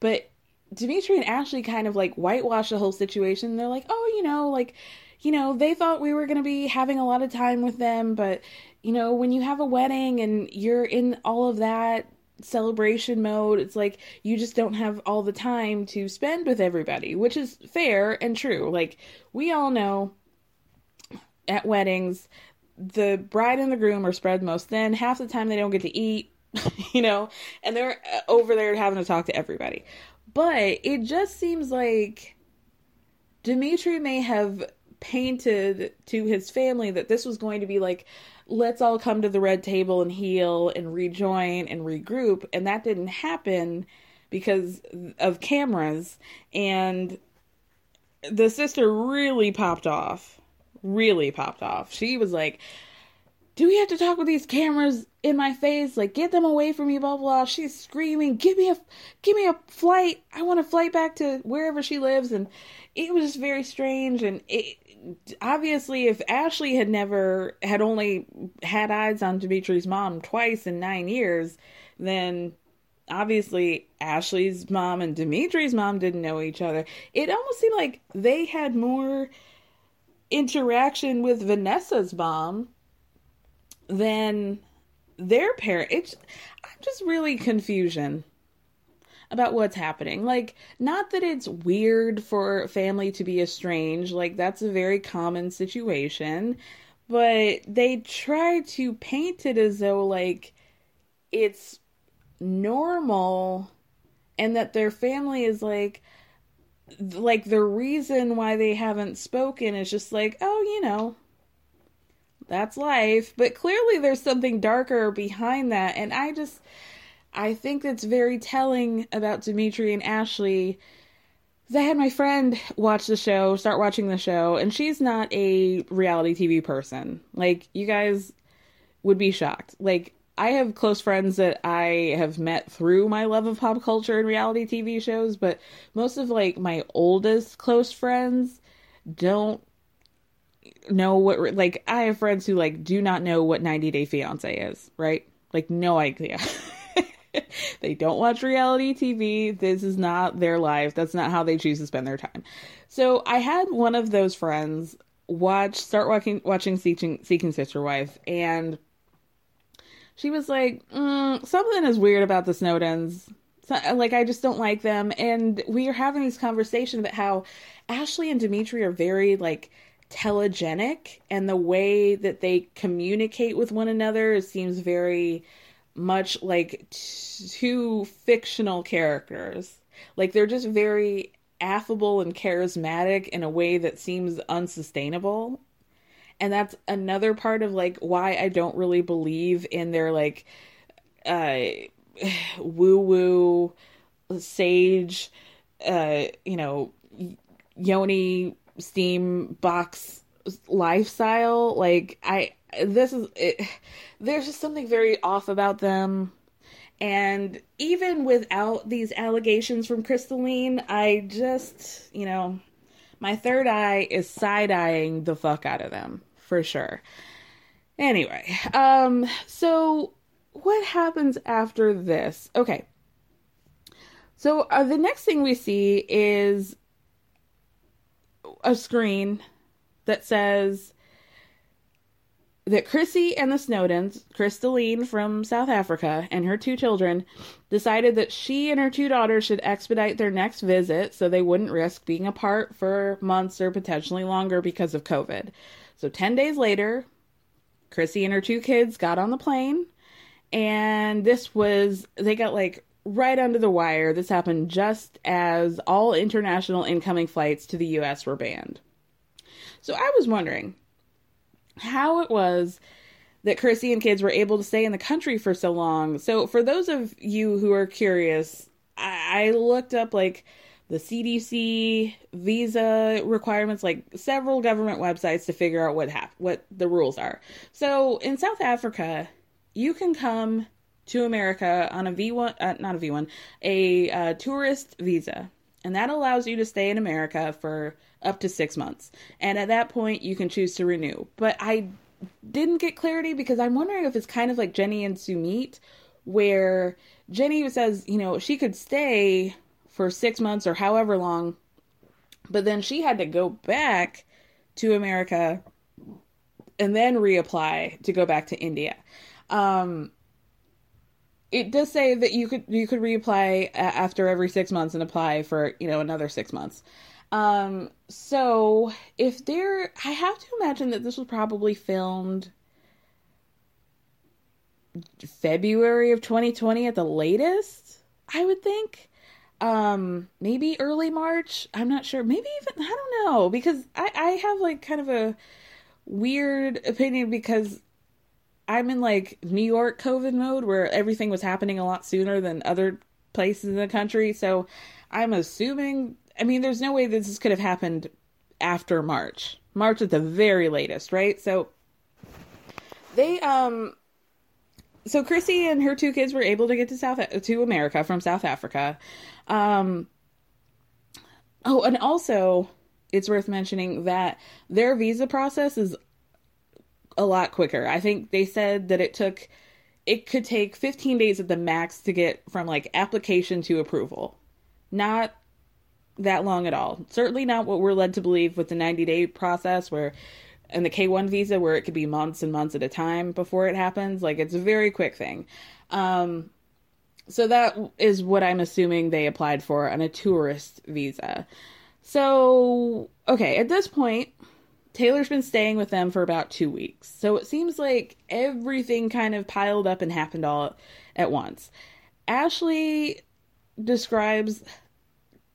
But Dimitri and Ashley kind of like whitewash the whole situation. They're like, oh, you know, like, you know, they thought we were going to be having a lot of time with them, but, you know, when you have a wedding and you're in all of that celebration mode. It's like you just don't have all the time to spend with everybody, which is fair and true. Like we all know at weddings, the bride and the groom are spread most thin. Half the time they don't get to eat, <laughs> you know, and they're uh, over there having to talk to everybody. But it just seems like Dimitri may have painted to his family that this was going to be like let's all come to the red table and heal and rejoin and regroup. And that didn't happen because of cameras. And the sister really popped off. Really popped off. She was like, do we have to talk with these cameras in my face? Like, get them away from me, blah, blah. She's screaming, give me a, give me a flight. I want a flight back to wherever she lives. And it was just very strange. And it, obviously if Ashley had never had only had eyes on Dimitri's mom twice in 9 years, then obviously Ashley's mom and Dimitri's mom didn't know each other. It almost seemed like they had more interaction with Vanessa's mom than their parent. It's I'm just really confusion about what's happening. Like, not that it's weird for family to be estranged, like, that's a very common situation, but they try to paint it as though, like, it's normal and that their family is like, like the reason why they haven't spoken is just like, oh, you know, that's life. But clearly there's something darker behind that. And I just, I think that's very telling about Dimitri and Ashley. I had my friend watch the show, start watching the show, and she's not a reality TV person. Like, you guys would be shocked. Like, I have close friends that I have met through my love of pop culture and reality TV shows, but most of like my oldest close friends don't know what like I have friends who like do not know what 90 Day Fiance is, right? Like no idea. <laughs> <laughs> they don't watch reality TV. This is not their life. That's not how they choose to spend their time. So I had one of those friends watch start watching watching Seeking, Seeking Sister Wife and she was like, mm, something is weird about the Snowdens. So, like I just don't like them. And we are having this conversation about how Ashley and Dimitri are very like telegenic and the way that they communicate with one another seems very much like two fictional characters. Like they're just very affable and charismatic in a way that seems unsustainable. And that's another part of like why I don't really believe in their like uh <sighs> woo woo sage uh you know yoni steam box lifestyle like i this is it, there's just something very off about them and even without these allegations from Crystalline, I just, you know, my third eye is side eyeing the fuck out of them for sure. Anyway, um, so what happens after this? Okay. So uh, the next thing we see is a screen that says that Chrissy and the Snowdens, Crystalline from South Africa, and her two children decided that she and her two daughters should expedite their next visit so they wouldn't risk being apart for months or potentially longer because of COVID. So 10 days later, Chrissy and her two kids got on the plane, and this was, they got like right under the wire. This happened just as all international incoming flights to the US were banned. So I was wondering how it was that Chrissy and kids were able to stay in the country for so long. So for those of you who are curious, I, I looked up like the CDC visa requirements, like several government websites to figure out what hap- what the rules are. So in South Africa, you can come to America on a V1, uh, not a V1, a uh, tourist visa. And that allows you to stay in America for up to six months. And at that point, you can choose to renew. But I didn't get clarity because I'm wondering if it's kind of like Jenny and Sumit, where Jenny says, you know, she could stay for six months or however long, but then she had to go back to America and then reapply to go back to India. Um, it does say that you could you could reapply after every six months and apply for you know another six months. Um, so if there, I have to imagine that this was probably filmed February of 2020 at the latest. I would think. Um, maybe early March. I'm not sure. Maybe even I don't know because I I have like kind of a weird opinion because I'm in like New York COVID mode where everything was happening a lot sooner than other places in the country. So I'm assuming, I mean, there's no way this could have happened after March. March at the very latest, right? So they, um, so Chrissy and her two kids were able to get to South to America from South Africa. Um, oh, and also it's worth mentioning that their visa process is a lot quicker. I think they said that it took it could take 15 days at the max to get from like application to approval. Not that long at all. Certainly not what we're led to believe with the 90 day process where and the K1 visa where it could be months and months at a time before it happens. Like it's a very quick thing. Um so that is what I'm assuming they applied for on a tourist visa. So, okay, at this point, Taylor's been staying with them for about two weeks. So it seems like everything kind of piled up and happened all at once. Ashley describes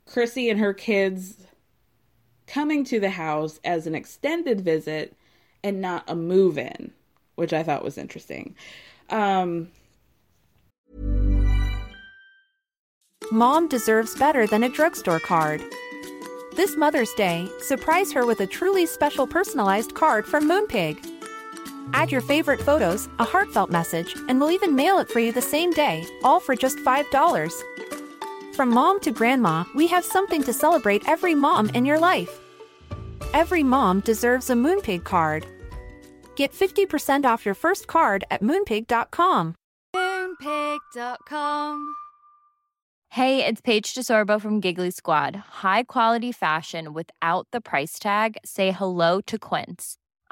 Chrissy and her kids coming to the house as an extended visit and not a move in, which I thought was interesting. Um, Mom deserves better than a drugstore card. This Mother's Day, surprise her with a truly special personalized card from Moonpig. Add your favorite photos, a heartfelt message, and we'll even mail it for you the same day, all for just $5. From mom to grandma, we have something to celebrate every mom in your life. Every mom deserves a Moonpig card. Get 50% off your first card at moonpig.com. Moonpig.com. Hey, it's Paige DeSorbo from Giggly Squad. High quality fashion without the price tag? Say hello to Quince.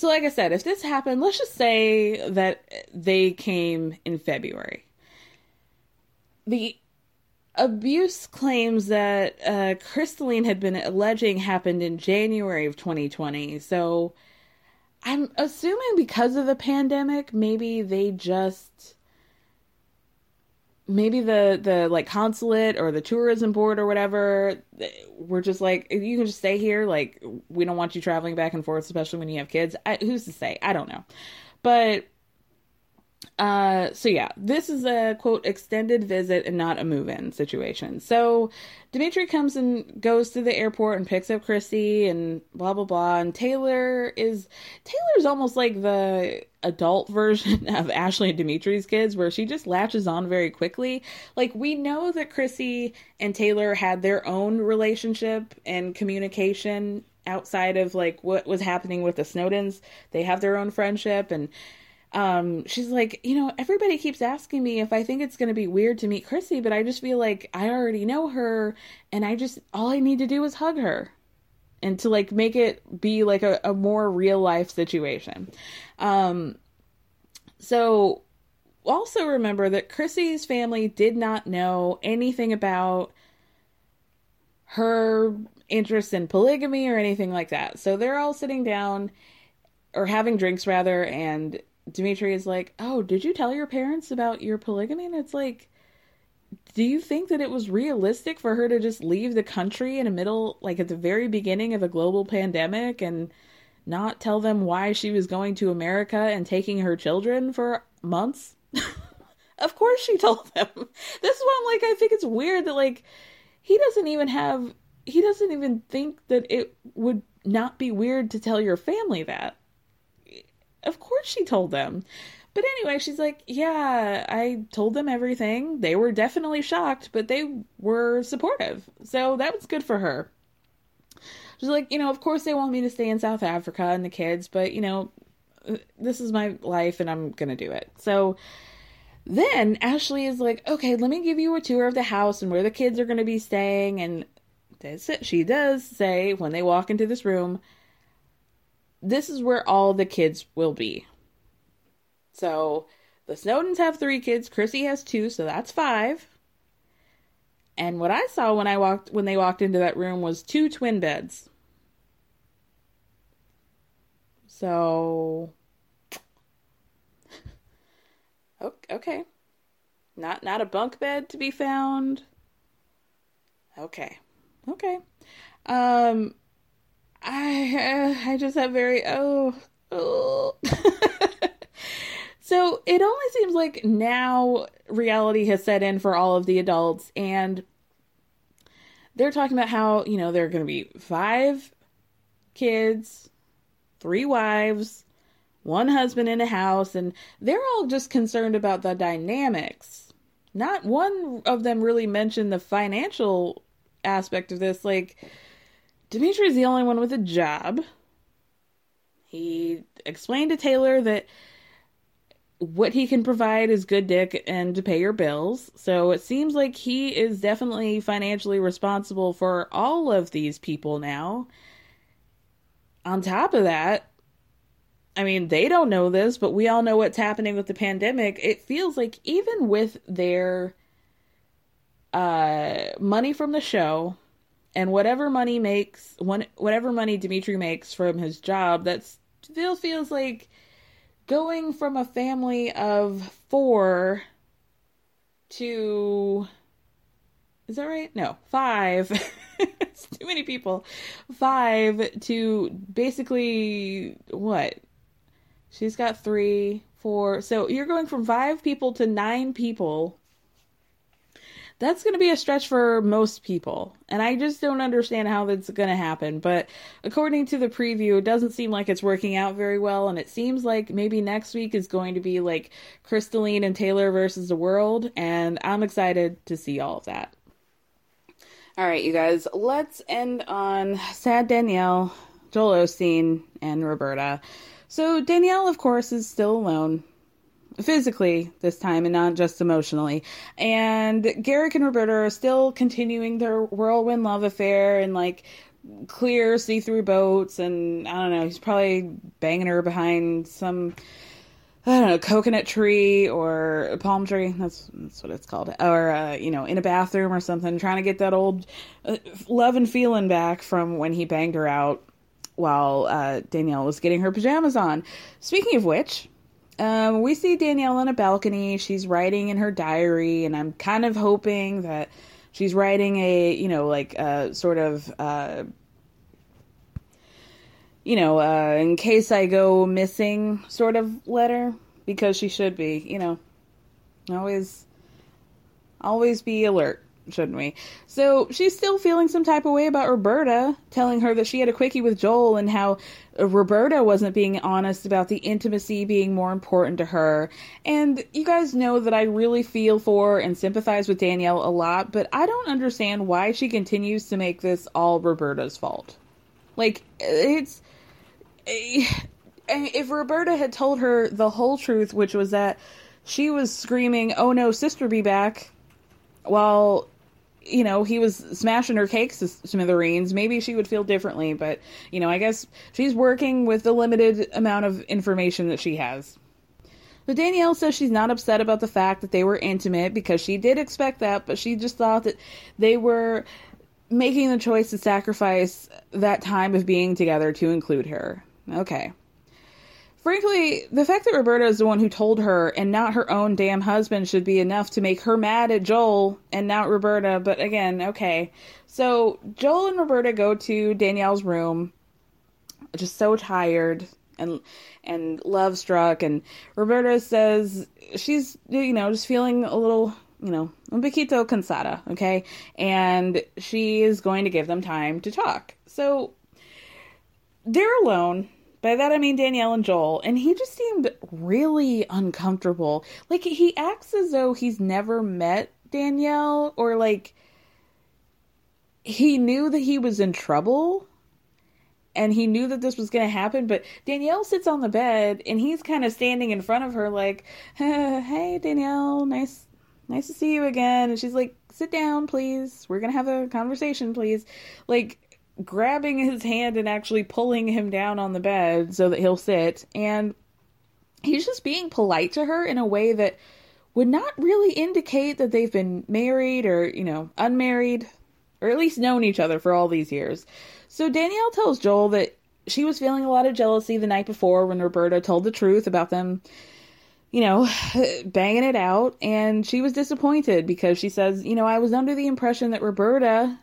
So, like I said, if this happened, let's just say that they came in February. The abuse claims that uh, Crystalline had been alleging happened in January of 2020. So, I'm assuming because of the pandemic, maybe they just maybe the the like consulate or the tourism board or whatever we're just like you can just stay here like we don't want you traveling back and forth especially when you have kids. I, who's to say? I don't know. But uh, so yeah, this is a quote extended visit and not a move-in situation. So Dimitri comes and goes to the airport and picks up Chrissy and blah blah blah. And Taylor is Taylor's almost like the adult <laughs> version of Ashley and Dimitri's kids, where she just latches on very quickly. Like we know that Chrissy and Taylor had their own relationship and communication outside of like what was happening with the Snowdens. They have their own friendship and um, she's like, you know, everybody keeps asking me if I think it's going to be weird to meet Chrissy, but I just feel like I already know her and I just, all I need to do is hug her and to like make it be like a, a more real life situation. Um, so also remember that Chrissy's family did not know anything about her interest in polygamy or anything like that. So they're all sitting down or having drinks rather and Dimitri is like, "Oh, did you tell your parents about your polygamy?" And it's like, do you think that it was realistic for her to just leave the country in the middle, like at the very beginning of a global pandemic, and not tell them why she was going to America and taking her children for months? <laughs> of course she told them. This is why I'm like, I think it's weird that like he doesn't even have, he doesn't even think that it would not be weird to tell your family that of course she told them. But anyway, she's like, Yeah, I told them everything. They were definitely shocked, but they were supportive. So that was good for her. She's like, You know, of course they want me to stay in South Africa and the kids, but, you know, this is my life and I'm going to do it. So then Ashley is like, Okay, let me give you a tour of the house and where the kids are going to be staying. And that's it. She does say when they walk into this room, this is where all the kids will be. So the Snowdens have three kids, Chrissy has two, so that's five. And what I saw when I walked when they walked into that room was two twin beds. So okay. Not not a bunk bed to be found. Okay. Okay. Um I uh, I just have very oh oh. <laughs> so it only seems like now reality has set in for all of the adults and they're talking about how you know there are going to be five kids, three wives, one husband in a house, and they're all just concerned about the dynamics. Not one of them really mentioned the financial aspect of this, like Dimitri's the only one with a job. He explained to Taylor that what he can provide is good dick and to pay your bills. So it seems like he is definitely financially responsible for all of these people now. On top of that, I mean, they don't know this, but we all know what's happening with the pandemic. It feels like even with their uh, money from the show, and whatever money makes whatever money Dimitri makes from his job that still feels like going from a family of 4 to is that right? No, 5. <laughs> it's too many people. 5 to basically what? She's got 3, 4. So you're going from 5 people to 9 people that's going to be a stretch for most people. And I just don't understand how that's going to happen. But according to the preview, it doesn't seem like it's working out very well. And it seems like maybe next week is going to be like Crystalline and Taylor versus the world. And I'm excited to see all of that. All right, you guys, let's end on sad Danielle, Joel Osteen, and Roberta. So Danielle, of course, is still alone physically this time and not just emotionally. And Garrick and Roberta are still continuing their whirlwind love affair and like clear see through boats. And I don't know, he's probably banging her behind some. I don't know, coconut tree or a palm tree. That's that's what it's called. Or uh, you know, in a bathroom or something, trying to get that old uh, love and feeling back from when he banged her out while uh, Danielle was getting her pajamas on. Speaking of which, um, we see Danielle on a balcony. She's writing in her diary, and I'm kind of hoping that she's writing a, you know, like a sort of, uh, you know, uh, in case I go missing sort of letter because she should be, you know, always, always be alert shouldn't we? So she's still feeling some type of way about Roberta, telling her that she had a quickie with Joel and how uh, Roberta wasn't being honest about the intimacy being more important to her. And you guys know that I really feel for and sympathize with Danielle a lot, but I don't understand why she continues to make this all Roberta's fault. Like, it's. Eh, eh, if Roberta had told her the whole truth, which was that she was screaming, Oh no, sister, be back, while you know, he was smashing her cakes to smithereens, maybe she would feel differently. But, you know, I guess she's working with the limited amount of information that she has. But Danielle says she's not upset about the fact that they were intimate because she did expect that, but she just thought that they were making the choice to sacrifice that time of being together to include her. Okay. Frankly, the fact that Roberta is the one who told her and not her own damn husband should be enough to make her mad at Joel and not Roberta, but again, okay. So Joel and Roberta go to Danielle's room, just so tired and and love struck and Roberta says she's you know, just feeling a little you know, un poquito cansada, okay? And she is going to give them time to talk. So they're alone by that I mean Danielle and Joel, and he just seemed really uncomfortable. Like he acts as though he's never met Danielle or like he knew that he was in trouble and he knew that this was going to happen, but Danielle sits on the bed and he's kind of standing in front of her like, <laughs> "Hey Danielle, nice nice to see you again." And she's like, "Sit down, please. We're going to have a conversation, please." Like grabbing his hand and actually pulling him down on the bed so that he'll sit. And he's just being polite to her in a way that would not really indicate that they've been married or, you know, unmarried, or at least known each other for all these years. So Danielle tells Joel that she was feeling a lot of jealousy the night before when Roberta told the truth about them, you know, <sighs> banging it out. And she was disappointed because she says, you know, I was under the impression that Roberta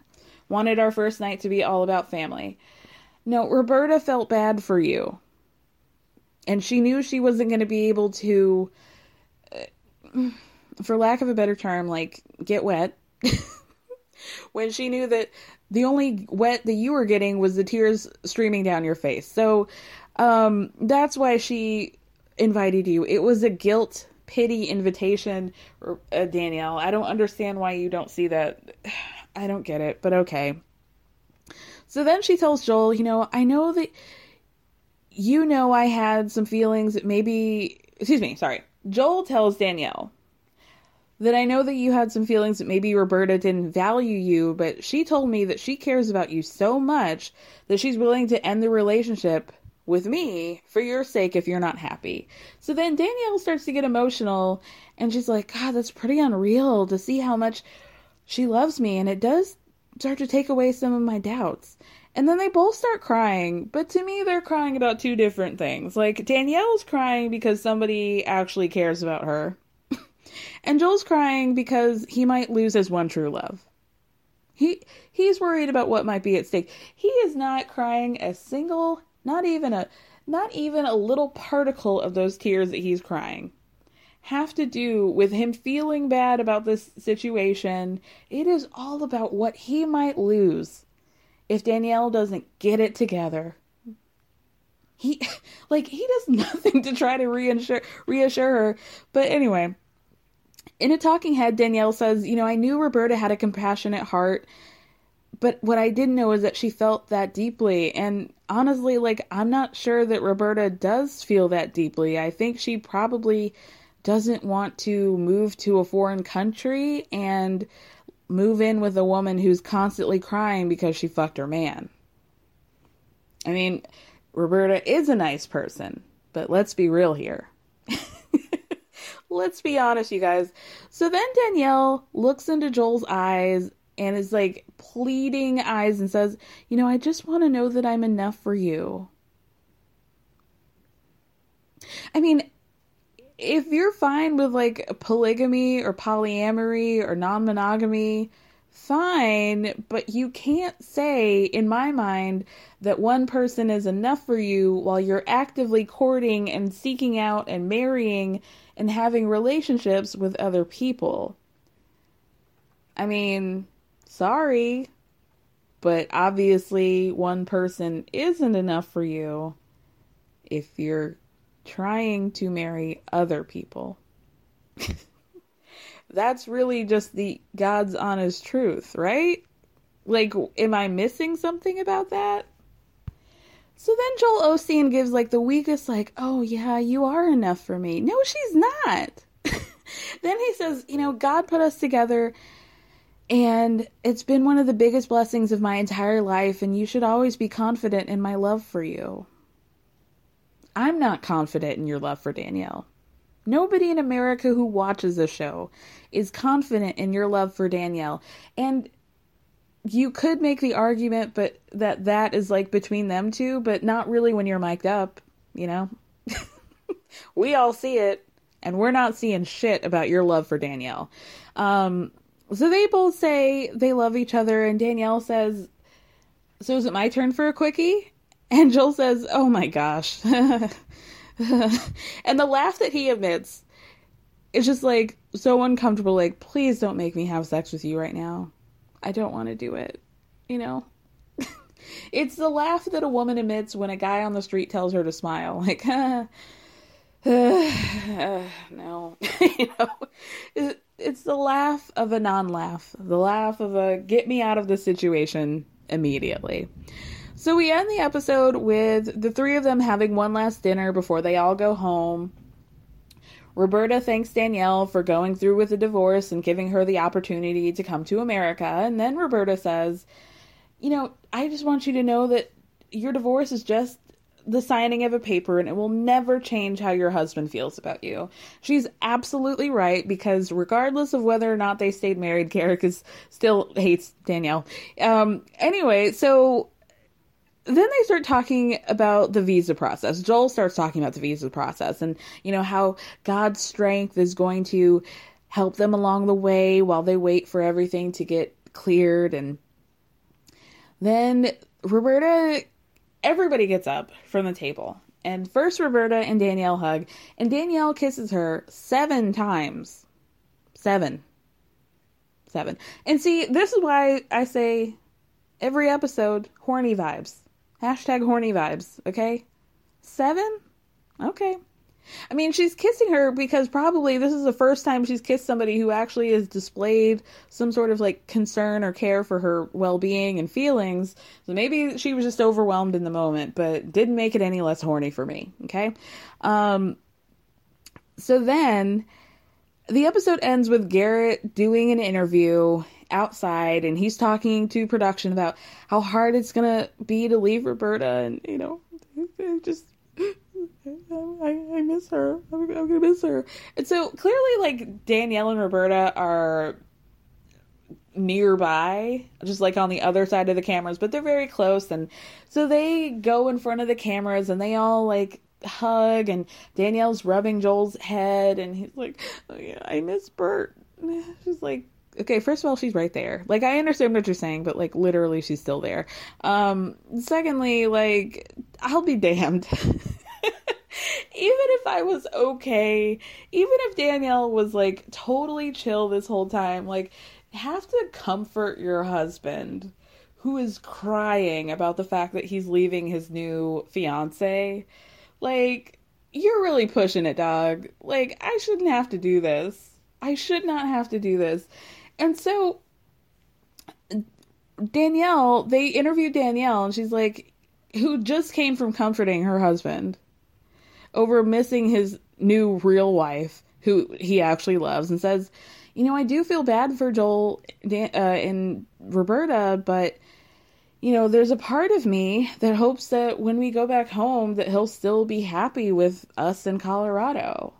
wanted our first night to be all about family. No, Roberta felt bad for you. And she knew she wasn't going to be able to, uh, for lack of a better term, like get wet. <laughs> when she knew that the only wet that you were getting was the tears streaming down your face. So um, that's why she invited you. It was a guilt pity invitation, uh, Danielle. I don't understand why you don't see that. <sighs> I don't get it, but okay. So then she tells Joel, you know, I know that you know I had some feelings that maybe, excuse me, sorry. Joel tells Danielle that I know that you had some feelings that maybe Roberta didn't value you, but she told me that she cares about you so much that she's willing to end the relationship with me for your sake if you're not happy. So then Danielle starts to get emotional and she's like, God, that's pretty unreal to see how much she loves me, and it does start to take away some of my doubts. And then they both start crying, but to me, they're crying about two different things. Like, Danielle's crying because somebody actually cares about her, <laughs> and Joel's crying because he might lose his one true love. He he's worried about what might be at stake. He is not crying a single, not even a not even a little particle of those tears that he's crying have to do with him feeling bad about this situation. It is all about what he might lose if Danielle doesn't get it together. He <laughs> like he does <laughs> nothing to try to reassure reassure her. But anyway, in a talking head, Danielle says, "You know, I knew Roberta had a compassionate heart, but what I didn't know is that she felt that deeply. And honestly, like I'm not sure that Roberta does feel that deeply. I think she probably doesn't want to move to a foreign country and move in with a woman who's constantly crying because she fucked her man. I mean, Roberta is a nice person, but let's be real here. <laughs> let's be honest, you guys. So then Danielle looks into Joel's eyes and is like pleading eyes and says, You know, I just want to know that I'm enough for you. I mean, if you're fine with like polygamy or polyamory or non monogamy, fine, but you can't say, in my mind, that one person is enough for you while you're actively courting and seeking out and marrying and having relationships with other people. I mean, sorry, but obviously one person isn't enough for you if you're trying to marry other people. <laughs> That's really just the God's honest truth, right? Like, am I missing something about that? So then Joel Osteen gives like the weakest, like, oh yeah, you are enough for me. No, she's not. <laughs> then he says, you know, God put us together and it's been one of the biggest blessings of my entire life, and you should always be confident in my love for you. I'm not confident in your love for Danielle. Nobody in America who watches the show is confident in your love for Danielle. And you could make the argument but that that is like between them two, but not really when you're mic'd up, you know? <laughs> we all see it and we're not seeing shit about your love for Danielle. Um so they both say they love each other and Danielle says, "So is it my turn for a quickie?" And Joel says, Oh my gosh. <laughs> and the laugh that he emits is just like so uncomfortable. Like, please don't make me have sex with you right now. I don't want to do it. You know? <laughs> it's the laugh that a woman emits when a guy on the street tells her to smile. <laughs> Like, <sighs> <sighs> no. you know? It's the laugh of a non laugh, the laugh of a get me out of the situation immediately. So we end the episode with the three of them having one last dinner before they all go home. Roberta thanks Danielle for going through with the divorce and giving her the opportunity to come to America. And then Roberta says, You know, I just want you to know that your divorce is just the signing of a paper and it will never change how your husband feels about you. She's absolutely right because regardless of whether or not they stayed married, Garrick is still hates Danielle. Um anyway, so then they start talking about the visa process. Joel starts talking about the visa process and, you know, how God's strength is going to help them along the way while they wait for everything to get cleared. And then Roberta, everybody gets up from the table. And first, Roberta and Danielle hug, and Danielle kisses her seven times. Seven. Seven. And see, this is why I say every episode horny vibes Hashtag horny vibes, okay? Seven? Okay. I mean, she's kissing her because probably this is the first time she's kissed somebody who actually has displayed some sort of like concern or care for her well being and feelings. So maybe she was just overwhelmed in the moment, but didn't make it any less horny for me. Okay. Um, so then the episode ends with Garrick doing an interview outside and he's talking to production about how hard it's gonna be to leave Roberta and you know <laughs> just I, I miss her. I'm, I'm gonna miss her. And so clearly like Danielle and Roberta are nearby just like on the other side of the cameras but they're very close. And so they go in front of the cameras and they all like hug and Danielle's rubbing Joel's head and he's like oh, yeah, I miss Bert. <laughs> She's like okay, first of all, she's right there. Like, I understand what you're saying, but like, literally, she's still there. Um, secondly, like, I'll be damned. <laughs> even if I was okay, even if Danielle was like totally chill this whole time, like, have to comfort your husband who is crying about the fact that he's leaving his new fiance. Like, you're really pushing it, dog. Like, I shouldn't have to do this. I should not have to do this. And so Danielle, they interviewed Danielle, and she's like, who just came from comforting her husband over missing his new real wife, who he actually loves, and says, you know, I do feel bad for Joel uh, and Roberta, but you know, there's a part of me that hopes that when we go back home, that he'll still be happy with us in Colorado.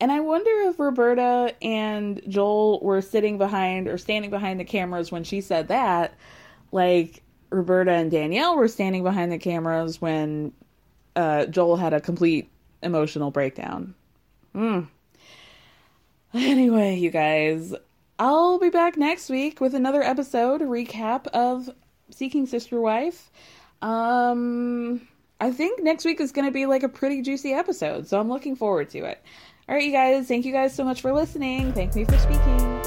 And I wonder if Roberta and Joel were sitting behind or standing behind the cameras when she said that. Like Roberta and Danielle were standing behind the cameras when uh, Joel had a complete emotional breakdown. Mm. Anyway, you guys, I'll be back next week with another episode recap of Seeking Sister Wife. Um, I think next week is going to be like a pretty juicy episode, so I'm looking forward to it. All right, you guys, thank you guys so much for listening. Thank me for speaking.